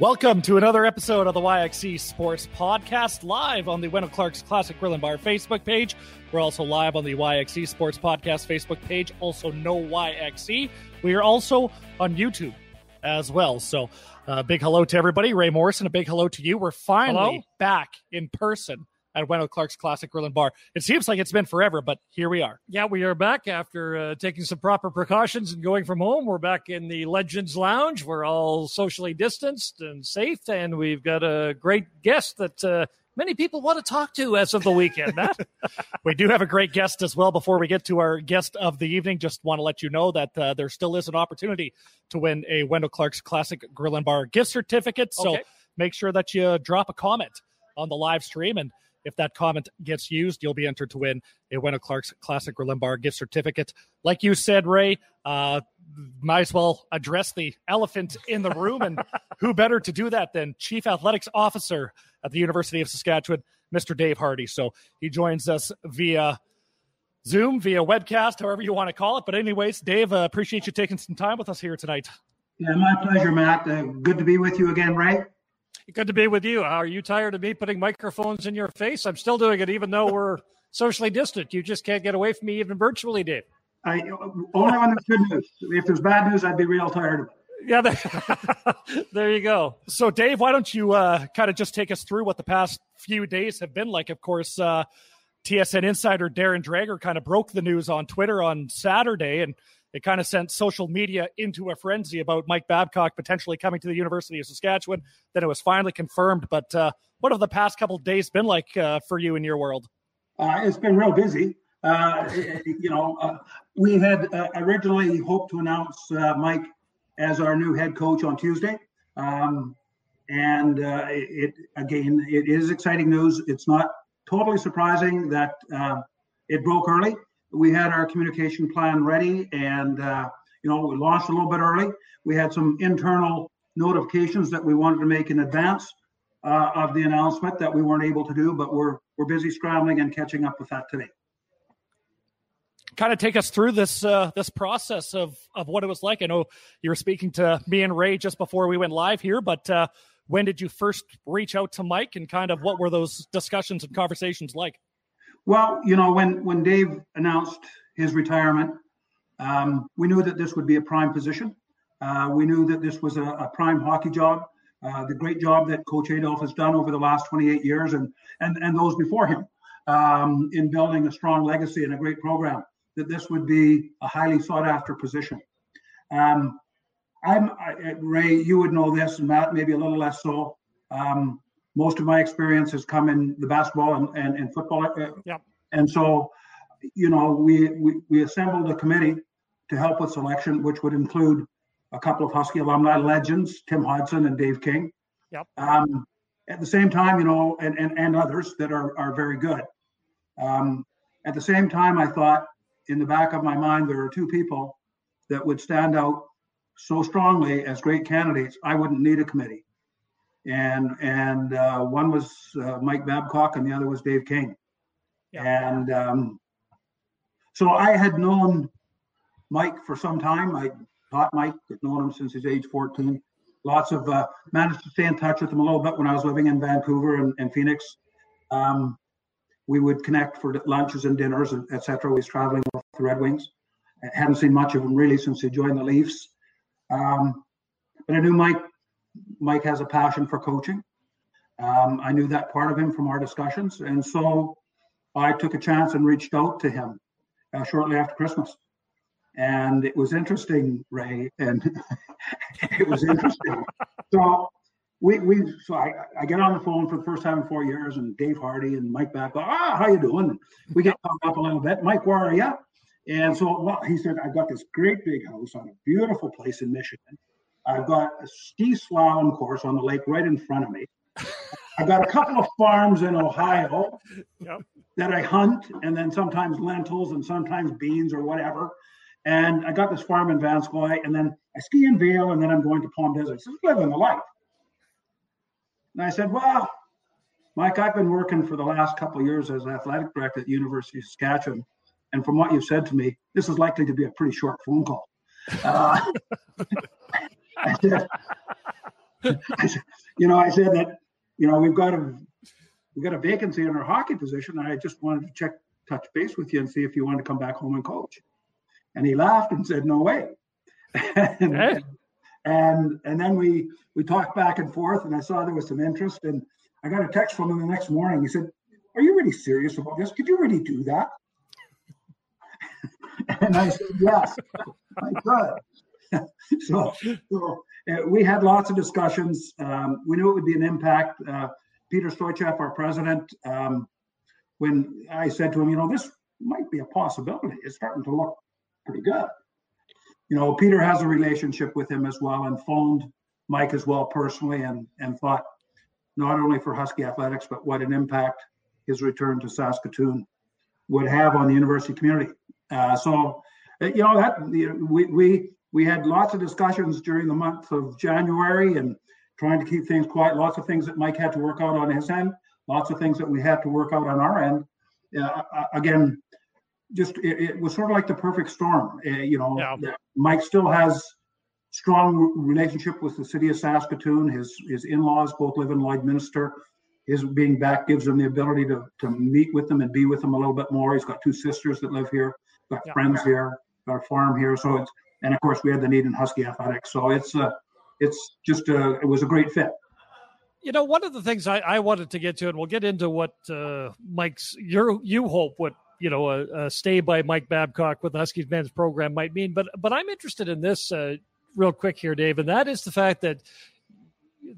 Welcome to another episode of the YXE Sports Podcast, live on the Wendel Clark's Classic Grill and Bar Facebook page. We're also live on the YXE Sports Podcast Facebook page, also no YXE. We are also on YouTube as well. So, uh, big hello to everybody. Wray Morrison, a big hello to you. We're finally Hello. back in person at Wendel Clark's Classic Grill and Bar. It seems like it's been forever, but here we are. Yeah, we are back after uh, taking some proper precautions and going from home. We're back in the Legends Lounge. We're all socially distanced and safe, and we've got a great guest that uh, many people want to talk to as of the weekend. Matt. We do have a great guest as well. Before we get to our guest of the evening, just want to let you know that uh, there still is an opportunity to win a Wendel Clark's Classic Grill and Bar gift certificate. So Okay. make sure that you drop a comment on the live stream. And if that comment gets used, you'll be entered to win a Wendel Clark's Classic Grill and Bar gift certificate. Like you said, Wray, uh, might as well address the elephant in the room. And who better to do that than Chief Athletics Officer at the University of Saskatchewan, Mr. Dave Hardy. So he joins us via Zoom, via webcast, however you want to call it. But, anyways, Dave, uh, appreciate you taking some time with us here tonight. Yeah, my pleasure, Matt. Uh, good to be with you again, Wray. Good to be with you. Are you tired of me putting microphones in your face? I'm still doing it, even though we're socially distant. You just can't get away from me, even virtually, Dave. I only when there's good news. If there's bad news, I'd be real tired of it. Yeah, there, there you go. So, Dave, why don't you uh, kind of just take us through what the past few days have been like? Of course, uh, TSN insider Darren Dreger kind of broke the news on Twitter on Saturday, and it kind of sent social media into a frenzy about Mike Babcock potentially coming to the University of Saskatchewan. Then it was finally confirmed. But uh, what have the past couple days been like uh, for you in your world? Uh, it's been real busy. Uh, you know, uh, we had uh, originally hoped to announce Mike as our new head coach on Tuesday. Um, and it again, it is exciting news. It's not totally surprising that it broke early. We had our communication plan ready, and uh, you know, we launched a little bit early. We had some internal notifications that we wanted to make in advance uh, of the announcement that we weren't able to do, but we're we're busy scrambling and catching up with that today. kind of take us through this uh, this process of of what it was like. I know you were speaking to me and Wray just before we went live here, but uh, when did you first reach out to Mike, and kind of what were those discussions and conversations like? Well, you know, when when Dave announced his retirement, um, we knew that this would be a prime position. Uh, we knew that this was a, a prime hockey job. Uh, the great job that Coach Adolph has done over the last 28 years, and and and those before him, um, in building a strong legacy and a great program. That this would be a highly sought after position. Um, I'm I, Wray. You would know this, and Matt maybe a little less so. Um, most of my experience has come in the basketball and, and, and football. uh, Yep. And so, you know, we, we we assembled a committee to help with selection, which would include a couple of Husky alumni legends, Tim Hudson and Dave King. Yep. Um, at the same time, you know, and, and, and others that are, are very good. Um, at the same time, I thought in the back of my mind, there are two people that would stand out so strongly as great candidates. I wouldn't need a committee. And and uh, one was uh, Mike Babcock, and the other was Dave King. Yeah. And um, so I had known Mike for some time. I taught Mike, had known him since his age 14. Lots of uh, managed to stay in touch with him a little bit when I was living in Vancouver and, and Phoenix. Um, we would connect for lunches and dinners, etc. et. We was traveling with the Red Wings. I hadn't seen much of him really since he joined the Leafs. Um, but I knew Mike. Mike has a passion for coaching. Um, I knew that part of him from our discussions, and so I took a chance and reached out to him uh, shortly after Christmas. And it was interesting, Wray, and it was interesting. so we we so I, I get on the phone for the first time in four years, and Dave Hardy and Mike back, ah, how you doing? We get talked up a little bit. Mike, where are you? And so well, he said, I've got this great big house on a beautiful place in Michigan. I've got a ski slalom course on the lake right in front of me. I've got a couple of farms in Ohio Yep. that I hunt, and then sometimes lentils and sometimes beans or whatever. And I got this farm in Vanscoy, and then I ski in Vail, and then I'm going to Palm Desert. Says, living the life. And I said, well, Mike, I've been working for the last couple of years as athletic director at the University of Saskatchewan. And from what you've said to me, this is likely to be a pretty short phone call. Uh, I said, you know, I said that, you know, we've got a we've got a vacancy in our hockey position. And I just wanted to check touch base with you and see if you wanted to come back home and coach. And he laughed and said, No way. and, hey. and and then we we talked back and forth and I saw there was some interest and I got a text from him the next morning. He said, Are you really serious about this? Could you really do that? and I said, Yes, I could. so, so uh, we had lots of discussions. Um, we knew it would be an impact. Uh, Peter Stoicheff, our president, um, when I said to him, you know, this might be a possibility, it's starting to look pretty good. You know, Peter has a relationship with him as well and phoned Mike as well personally and, and thought not only for Husky athletics, but what an impact his return to Saskatoon would have on the university community. Uh, so, uh, you know, that we, we we had lots of discussions during the month of January and trying to keep things quiet. Lots of things that Mike had to work out on his end. Lots of things that we had to work out on our end. Uh, again, just it, it, was sort of like the perfect storm. Uh, you know, yeah. Mike still has strong relationship with the city of Saskatoon. His his in-laws both live in Lloydminster. His being back gives him the ability to to meet with them and be with them a little bit more. He's got two sisters that live here, got yeah. friends here, got a farm here. So it's and of course we had the need in Husky athletics. So it's uh, it's just a, it was a great fit. You know, one of the things I, I wanted to get to, and we'll get into what uh, Mike's your you hope what you know a, a, stay by Mike Babcock with the Huskies men's program might mean, but but I'm interested in this uh, real quick here, Dave, and that is the fact that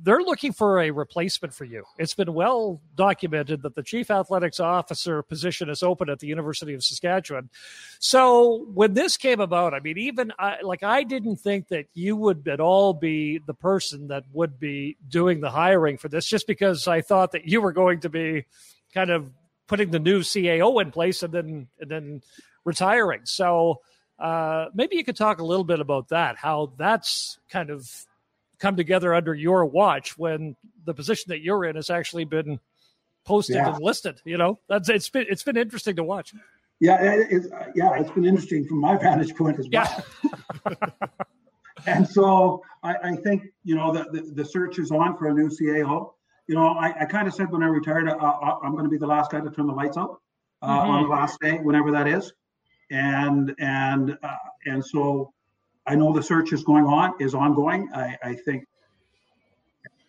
they're looking for a replacement for you. It's been well documented that the chief athletics officer position is open at the University of Saskatchewan. So when this came about, I mean, even I, like I didn't think that you would at all be the person that would be doing the hiring for this, just because I thought that you were going to be kind of putting the new CAO in place and then and then retiring. So uh, maybe you could talk a little bit about that, how that's kind of come together under your watch when the position that you're in has actually been posted yeah. and listed. You know, that's it's been it's been interesting to watch. Yeah, it's, yeah, it's been interesting from my vantage point as well. Yeah. and so I, I, think you know the, the, the search is on for a new CAO. You know, I, I kind of said when I retired, uh, uh I'm going to be the last guy to turn the lights out uh, mm-hmm. on the last day, whenever that is, and and uh, and so I know the search is going on, is ongoing. I, I think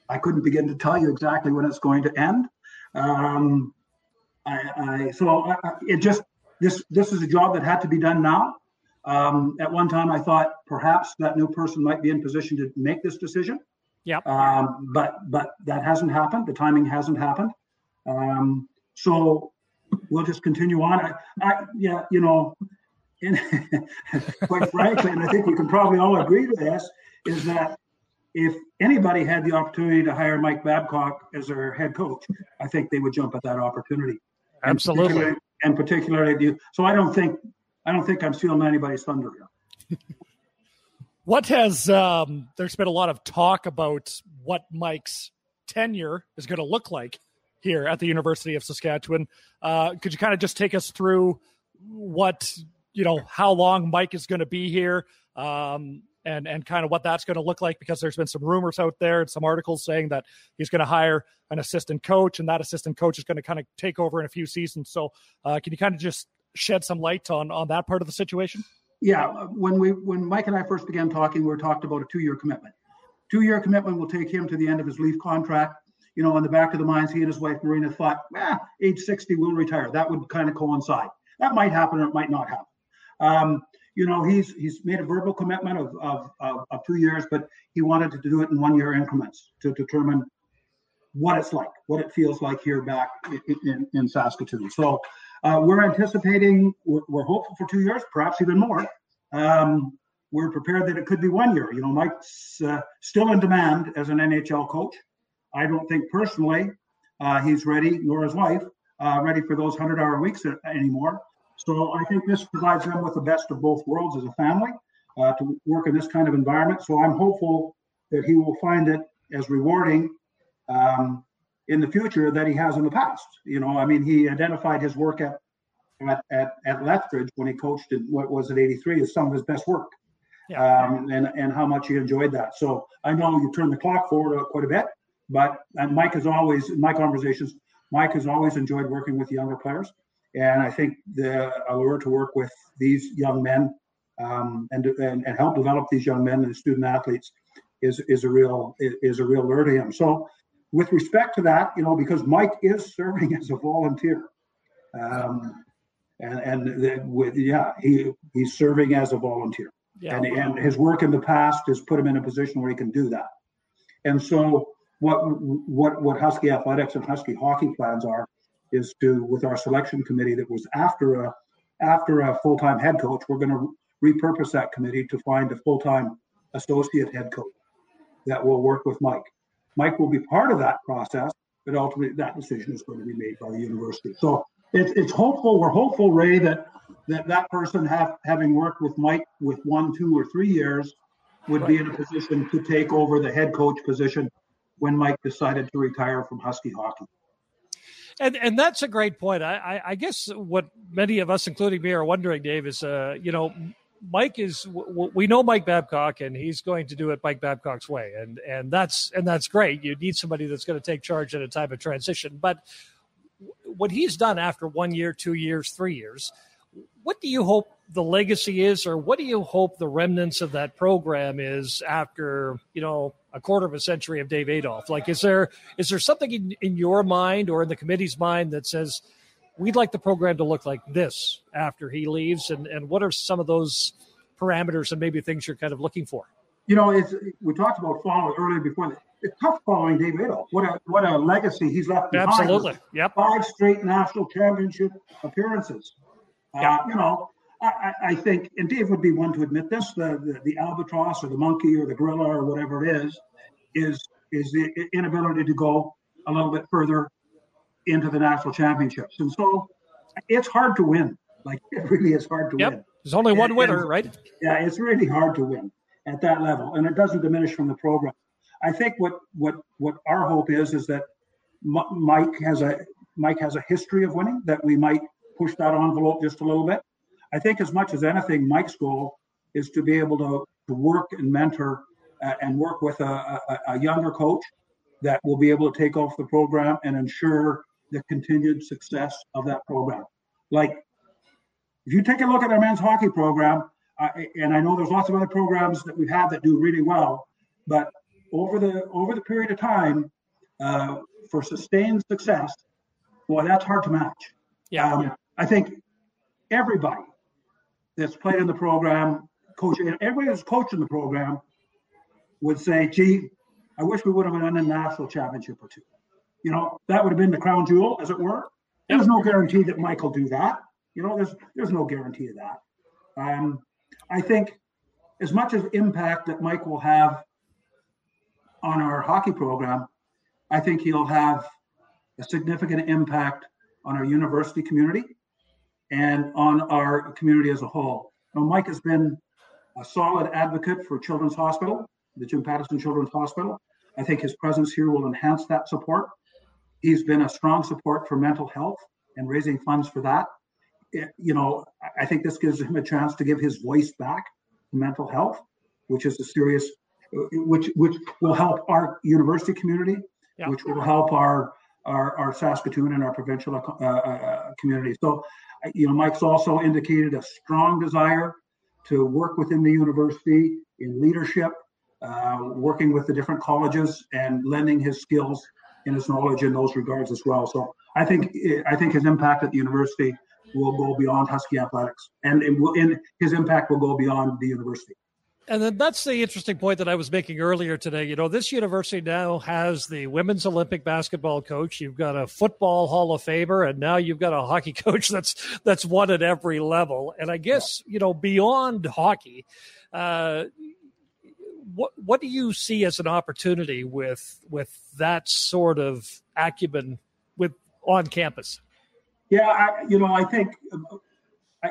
I couldn't begin to tell you exactly when it's going to end. Um, I, I, so I, it just this this is a job that had to be done now. Um, at one time, I thought perhaps that new person might be in position to make this decision. Yeah. Um, but but that hasn't happened. The timing hasn't happened. Um, so we'll just continue on. I, I, yeah, you know, and quite frankly, and I think we can probably all agree to this, is that if anybody had the opportunity to hire Mike Babcock as their head coach, I think they would jump at that opportunity. Absolutely. And particularly, and particularly you. So I don't think I don't think I'm stealing anybody's thunder here. what has um, there's been a lot of talk about what Mike's tenure is going to look like here at the University of Saskatchewan. Uh, could you kind of just take us through what you know how long Mike is going to be here, um, and and kind of what that's going to look like because there's been some rumors out there and some articles saying that he's going to hire an assistant coach and that assistant coach is going to kind of take over in a few seasons. So, uh, can you kind of just shed some light on on that part of the situation? Yeah, when we when Mike and I first began talking, we were talked about a two year commitment. Two year commitment will take him to the end of his leaf contract. You know, in the back of the minds, he and his wife Marina thought, "Yeah, age 60 we'll retire. That would kind of coincide. That might happen or it might not happen. Um, you know, he's he's made a verbal commitment of, of, of, of, two years, but he wanted to do it in one year increments to determine what it's like, what it feels like here back in, in, in Saskatoon. So uh, we're anticipating, we're, we're, hopeful for two years, perhaps even more. Um, we're prepared that it could be one year. You know, Mike's uh, still in demand as an NHL coach. I don't think personally uh, he's ready, nor his wife, uh, ready for those 100 hour weeks anymore. So I think this provides them with the best of both worlds as a family uh, to work in this kind of environment. So I'm hopeful that he will find it as rewarding um, in the future that he has in the past. You know, I mean, he identified his work at at, at, at Lethbridge when he coached in what was it 83 as some of his best work. yeah. um, and and how much he enjoyed that. So I know you turned the clock forward quite a bit, but and Mike has always in my conversations, Mike has always enjoyed working with younger players, and I think the allure to work with these young men um, and, and and help develop these young men and student athletes is is a real is a real lure to him. So with respect to that, you know, because Mike is serving as a volunteer. Um, and and the, with yeah, he he's serving as a volunteer, yeah, and and his work in the past has put him in a position where he can do that. And so what what what Husky athletics and Husky hockey plans are is to with our selection committee that was after a after a full time head coach, we're going to repurpose that committee to find a full time associate head coach that will work with Mike. Mike will be part of that process, but ultimately that decision is going to be made by the university. So it's it's hopeful. We're hopeful, Wray, that that that person have having worked with Mike with one, two, or three years would right. be in a position to take over the head coach position when Mike decided to retire from Husky hockey. And and that's a great point. I, I, I guess what many of us, including me, are wondering, Dave, is uh, you know, Mike is we know Mike Babcock, and he's going to do it Mike Babcock's way, and and that's and that's great. You need somebody that's going to take charge at a time of transition, but what he's done after one year, two years, three years, what do you hope the legacy is, or what do you hope the remnants of that program is after you know a quarter of a century of Dave Adolph? Like, is there is there something in, in your mind or in the committee's mind that says we'd like the program to look like this after he leaves, and and what are some of those parameters and maybe things you're kind of looking for? You know, it's we talked about following earlier before it's tough following Dave Adolph. What a what a legacy he's left behind. Absolutely. Yep. Five straight national championship appearances. Uh, yep. Uh, you know, I, I, think, and Dave would be one to admit this: the, the, the albatross or the monkey or the gorilla or whatever it is, is is the inability to go a little bit further into the national championships. And so, it's hard to win. Like it really is hard to yep. win. There's only one and, winner, and, right? Yeah, it's really hard to win at that level, and it doesn't diminish from the program. I think what what what our hope is is that Mike has a Mike has a history of winning that we might push that envelope just a little bit. I think as much as anything, Mike's goal is to be able to, to work and mentor uh, and work with a, a, a, younger coach that will be able to take off the program and ensure the continued success of that program. Like, if you take a look at our men's hockey program, uh, and I know there's lots of other programs that we've had that do really well, but over the over the period of time uh, for sustained success, boy, that's hard to match. Yeah, um, I think everybody that's played in the program, coach, everybody that's coaching the program would say, "Gee, I wish we would have won a national championship or two. You know, that would have been the crown jewel, as it were. There's no guarantee that Mike will do that. You know, there's there's no guarantee of that. Um, I think as much as impact that Mike will have on our hockey program, I think he'll have a significant impact on our university community and on our community as a whole. Now, Mike has been a solid advocate for Children's Hospital, the Jim Pattison Children's Hospital. I think his presence here will enhance that support. He's been a strong support for mental health and raising funds for that. It, you know, I think this gives him a chance to give his voice back to mental health, which is a serious which which will help our university community, yeah. which will help our, our our Saskatoon and our provincial uh, uh, community. So, you know, Mike's also indicated a strong desire to work within the university in leadership, uh, working with the different colleges and lending his skills and his knowledge in those regards as well. So, I think I think his impact at the university will go beyond Husky athletics, and will, and his impact will go beyond the university. And then that's the interesting point that I was making earlier today. You know, this university now has the women's Olympic basketball coach. You've got a football Hall of Famer, and now you've got a hockey coach that's that's won at every level. And I guess you know beyond hockey, uh, what what do you see as an opportunity with with that sort of acumen with on campus? Yeah, I, you know, I think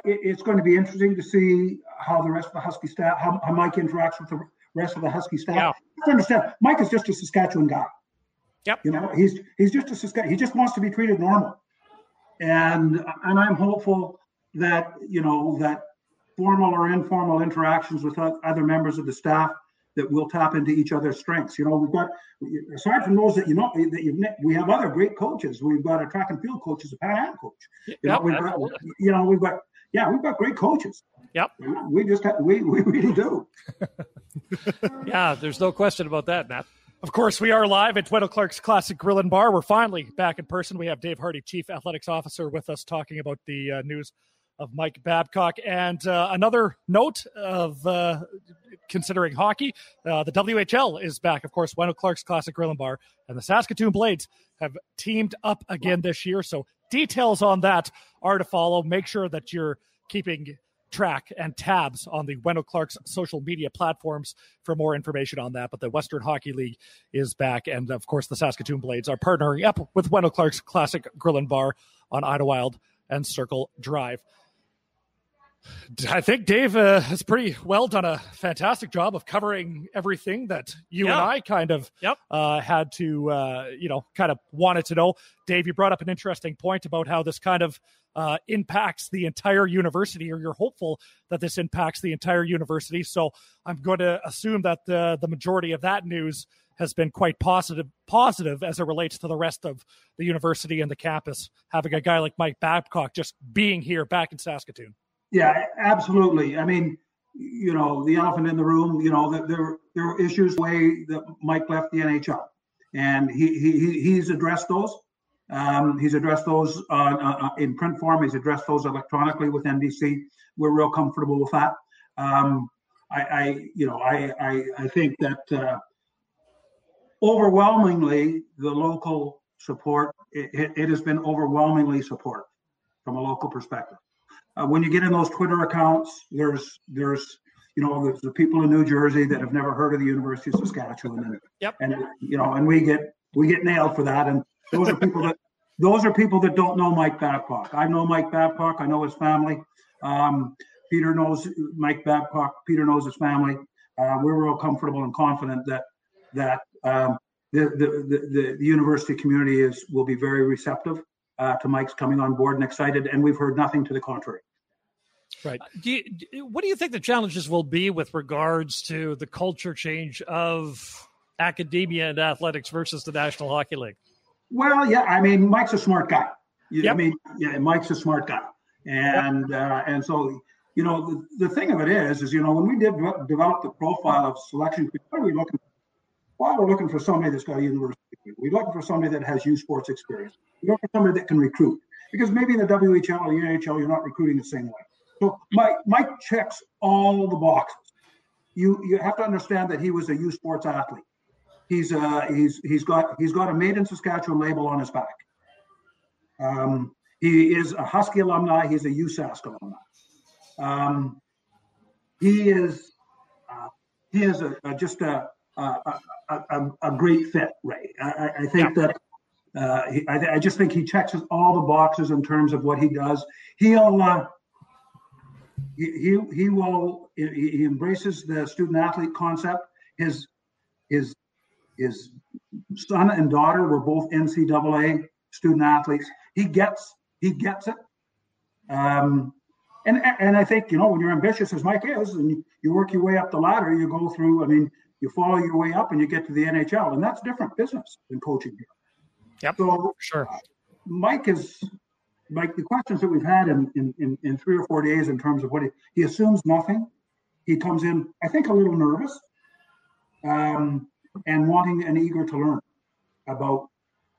it's going to be interesting to see how the rest of the Husky staff, how, how Mike interacts with the rest of the Husky staff. Yeah. Understand, Mike is just a Saskatchewan guy. Yep. You know, he's he's just a Saskatchewan. He just wants to be treated normal, and and I'm hopeful that you know that formal or informal interactions with other members of the staff that we'll tap into each other's strengths. You know, we've got aside from those that you know that you've we have other great coaches. We've got a track and field coach as a Pan Am coach. You yep, know, we've got, you know, we've got yeah, we've got great coaches. Yep. We just have, we we really do. yeah, there's no question about that, Matt. Of course, we are live at Wendel Clark's Classic Grill and Bar. We're finally back in person. We have Dave Hardy, Chief Athletics Officer, with us talking about the uh, news of Mike Babcock. And uh, another note of uh, considering hockey, uh, the WHL is back. Of course, Wendel Clark's Classic Grill and Bar and the Saskatoon Blades have teamed up again this year. So details on that are to follow. Make sure that you're keeping track and tabs on the Wendel Clark's social media platforms for more information on that. But the Western Hockey League is back. And of course, the Saskatoon Blades are partnering up with Wendel Clark's Classic Grill and Bar on Idylwyld and Circle Drive. I think Dave uh, has pretty well done a fantastic job of covering everything that you and I kind of yep. uh, had to, uh, you know, kind of wanted to know. Dave, you brought up an interesting point about how this kind of uh, impacts the entire university, or you're hopeful that this impacts the entire university. So I'm going to assume that the the majority of that news has been quite positive positive as it relates to the rest of the university and the campus having a guy like Mike Babcock just being here back in Saskatoon. Yeah, absolutely. I mean, you know, the elephant in the room. You know, there there were issues the way that Mike left the NHL, and he he he's addressed those. Um, he's addressed those uh, uh, in print form. He's addressed those electronically with NBC. We're real comfortable with that. Um, I, I, you know, I, I, I think that uh, overwhelmingly the local support. It, it, has been overwhelmingly support from a local perspective. Uh, when you get in those Twitter accounts, there's there's you know there's the people in New Jersey that have never heard of the University of Saskatchewan, and yep. and you know, and we get we get nailed for that, and those are people that those are people that don't know Mike Babcock. I know Mike Babcock. I know his family. Um, Peter knows Mike Babcock. Peter knows his family. Uh, we're real comfortable and confident that that um, the, the, the the university community is will be very receptive uh, to Mike's coming on board and excited, and we've heard nothing to the contrary. Right. Do you, what do you think the challenges will be with regards to the culture change of academia and athletics versus the National Hockey League? Well, yeah, I mean, Mike's a smart guy. Yep. I mean, yeah, Mike's a smart guy, and yep. uh, and so you know the, the thing of it is, is you know when we did develop the profile of selection, what are we looking? For? Well, we're looking for somebody that's got a university. We're looking for somebody that has youth sports experience. We're looking for somebody that can recruit. Because maybe in the WHL or the NHL, you're not recruiting the same way. So Mike, Mike checks all the boxes. You you have to understand that he was a youth sports athlete. He's uh he's he's got he's got a made in Saskatchewan label on his back. Um, he is a Husky alumni. He's a USask alumni. Um, he is uh, he is a, a just a a, a, a, great fit, Wray. I, I think yeah. that uh, he, I, I, just think he checks all the boxes in terms of what he does. He'll uh, he, he will he embraces the student athlete concept. His his his son and daughter were both NCAA student athletes. He gets he gets it. Um, and and I think you know when you're ambitious as Mike is, and you work your way up the ladder, you go through. I mean, you follow your way up, and you get to the NHL, and that's different business than coaching here. Yep. So sure. Mike is like the questions that we've had in, in, in, in, three or four days in terms of what he, he assumes nothing. He comes in, I think, a little nervous um, and wanting and eager to learn about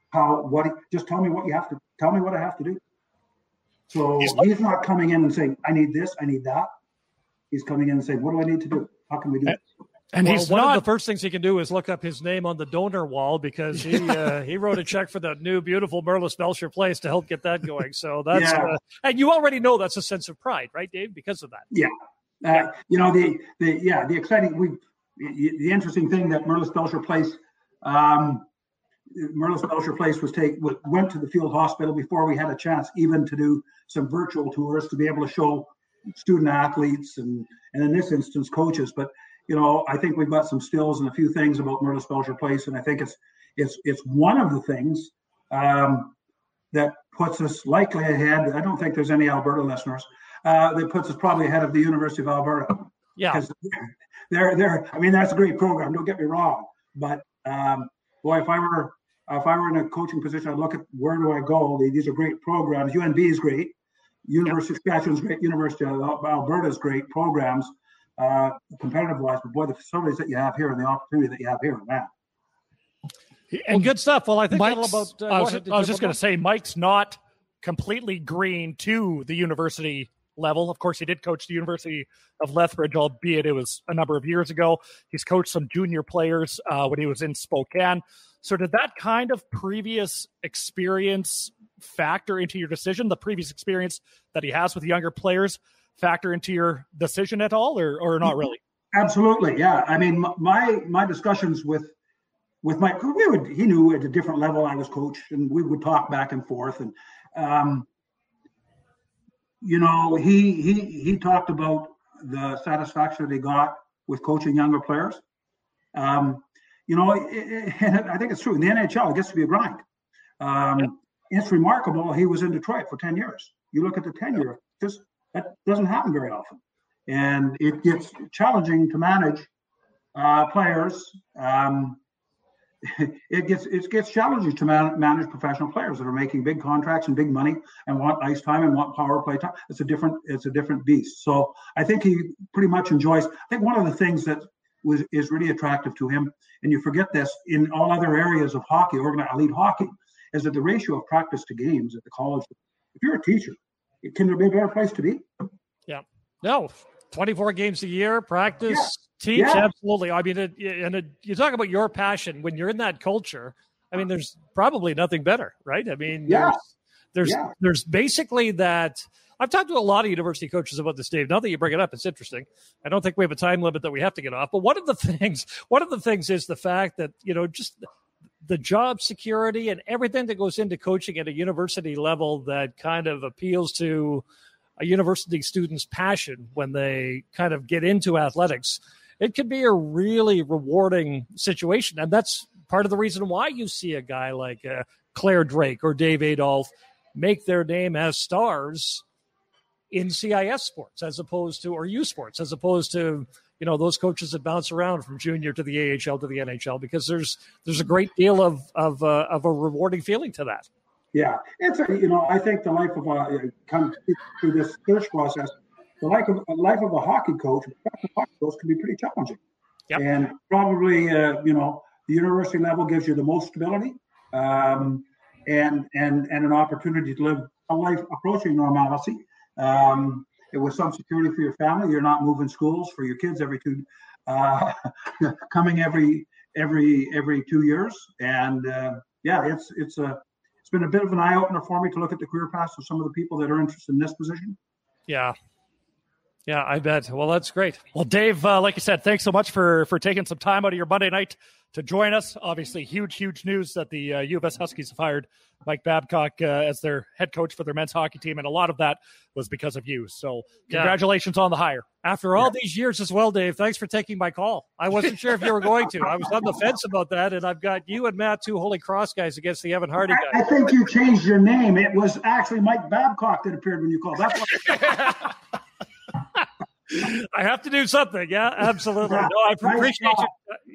how, what, he, just tell me what you have to, tell me what I have to do. So he's, he's not coming in and saying, I need this, I need that. He's coming in and saying, what do I need to do? How can we do it? And well, he's one not, of the first things he can do is look up his name on the donor wall because he uh, he wrote a check for that new beautiful Merlis Belsher place to help get that going. So that's yeah. uh, and you already know that's a sense of pride, right, Dave? Because of that. Yeah, uh, yeah. you know the the yeah the exciting we the interesting thing that Merlis Belsher place. Um, Merlis Belsher Place was take went to the field hospital before we had a chance even to do some virtual tours to be able to show student athletes and and in this instance coaches. But you know, I think we've got some stills and a few things about Merlis Belsher Place, and I think it's it's it's one of the things um, that puts us likely ahead. I don't think there's any Alberta listeners. uh, that puts us probably ahead of the University of Alberta. Yeah, they're they're. I mean, that's a great program. Don't get me wrong, but um, boy, if I were if I were in a coaching position, I'd look at where do I go. These are great programs. UNB is great. University yep. of Saskatchewan is great. University of Alberta is great programs, uh, competitive wise. But boy, the facilities that you have here and the opportunity that you have here, man. And good stuff. Well, I think Mike's, about. Uh, I was, was just going to say, Mike's not completely green to the university level. Of course, he did coach the University of Lethbridge, albeit it was a number of years ago. He's coached some junior players uh, when he was in Spokane. So, did that kind of previous experience factor into your decision? The previous experience that he has with younger players factor into your decision at all, or or not really? Absolutely, yeah. I mean, my my discussions with with Mike, we would he knew at a different level I was coach, and we would talk back and forth, and um, you know, he he he talked about the satisfaction that he got with coaching younger players. Um, you know, it, it, I think it's true. In the NHL, it gets to be a grind. Um, yep. It's remarkable. He was in Detroit for ten years. You look at the tenure; just that doesn't happen very often, and it gets challenging to manage uh, players. Um, it gets it gets challenging to man, manage professional players that are making big contracts and big money and want ice time and want power play time. It's a different it's a different beast. So I think he pretty much enjoys. I think one of the things that was is really attractive to him, and you forget this in all other areas of hockey, organized elite hockey, is that the ratio of practice to games at the college. If you're a teacher, can there be a better place to be? Yeah. No, 24 games a year, practice, yeah. teach. Yeah. Absolutely. I mean, it, and it, you talk about your passion when you're in that culture. I mean, there's probably nothing better, right? I mean, yeah. there's, there's, there's basically that. I've talked to a lot of university coaches about this, Dave. Now that you bring it up, it's interesting. I don't think we have a time limit that we have to get off. But one of the things, one of the things is the fact that you know just the job security and everything that goes into coaching at a university level that kind of appeals to a university student's passion when they kind of get into athletics, it can be a really rewarding situation. And that's part of the reason why you see a guy like uh, Clare Drake or Dave Adolph make their name as stars in CIS sports as opposed to, or U sports, as opposed to, you know, those coaches that bounce around from junior to the AHL to the NHL because there's, there's a great deal of, of, uh, of a rewarding feeling to that. Yeah, it's a, you know I think the life of a come through this search process, the life of a life of a hockey coach, hockey coach, can be pretty challenging. Yep. And probably uh, you know the university level gives you the most stability um, and and and an opportunity to live a life approaching normalcy. Um, it was some security for your family. You're not moving schools for your kids every two, uh, coming every every every two years. And uh, yeah, it's it's a it's been a bit of an eye opener for me to look at the career paths of some of the people that are interested in this position. Yeah. Yeah, I bet. Well, that's great. Well, Dave, uh, like you said, thanks so much for for taking some time out of your Monday night to join us. Obviously, huge, huge news that the uh, U of S Huskies have hired Mike Babcock uh, as their head coach for their men's hockey team, and a lot of that was because of you. So, congratulations yeah. on the hire. After all yeah. these years as well, Dave, thanks for taking my call. I wasn't sure if you were going to. I was on the fence about that, and I've got you and Matt, two Holy Cross guys, against the Evan Hardy guys. I, I think you changed your name. It was actually Mike Babcock that appeared when you called. That's what. I have to do something. Yeah, absolutely. No, I appreciate you.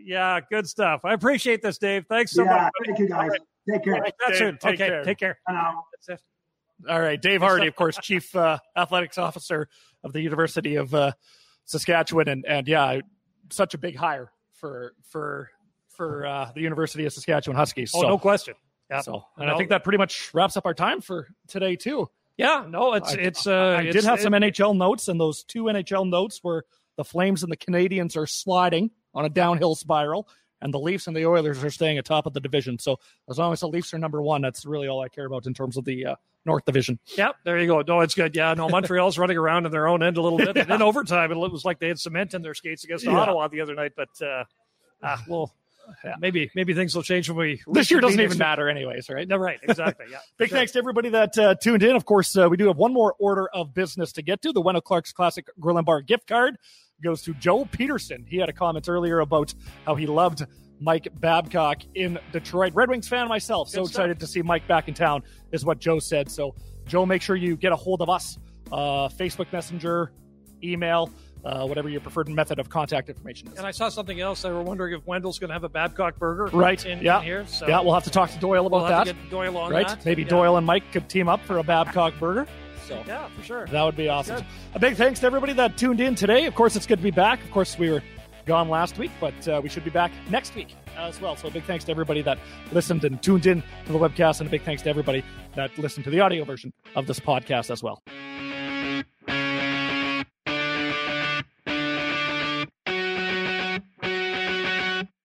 Yeah, good stuff. I appreciate this, Dave. Thanks so yeah, much. Thank you, guys. Take care. That's Dave, soon. Take okay, care. Take care. All right, Dave Hardy, of course, Chief uh, Athletics Officer of the University of uh, Saskatchewan, and and yeah, such a big hire for for for uh, the University of Saskatchewan Huskies. Oh, so, no question. Yeah. So, and no. I think that pretty much wraps up our time for today too. Yeah, no, it's I, it's. Uh, I it's, did have it, some NHL notes, and those two NHL notes were the Flames and the Canadiens are sliding on a downhill spiral, and the Leafs and the Oilers are staying atop of the division. So as long as the Leafs are number one, that's really all I care about in terms of the uh, North Division. Yep, there you go. No, it's good. Yeah, no, Montreal's running around in their own end a little bit. yeah. And in overtime, it was like they had cement in their skates against yeah. Ottawa the other night. But uh, ah, well, yeah. maybe maybe things will change when we this year doesn't even matter anyways right? No right exactly yeah big sure. thanks to everybody that uh, tuned in. Of course uh, we do have one more order of business to get to. The wendel clark's classic grill and bar gift card goes to joe peterson. He had a comment earlier about how he loved mike babcock in detroit. Red wings fan myself so excited to see mike back in town is what joe said. So joe make sure you get a hold of us uh, Facebook Messenger, email, uh, whatever your preferred method of contact information is. And I saw something else. They were wondering if Wendel's going to have a Babcock burger Right, in, yeah. in here. So yeah, we'll have to talk to Doyle we'll about have that. Doyle on right? that. Maybe Yeah. Doyle and Mike could team up for a Babcock burger. So Yeah, for sure. that would be awesome. A big thanks to everybody that tuned in today. Of course, it's good to be back. Of course, we were gone last week, but uh, we should be back next week as well. So a big thanks to everybody that listened and tuned in to the webcast, and a big thanks to everybody that listened to the audio version of this podcast as well.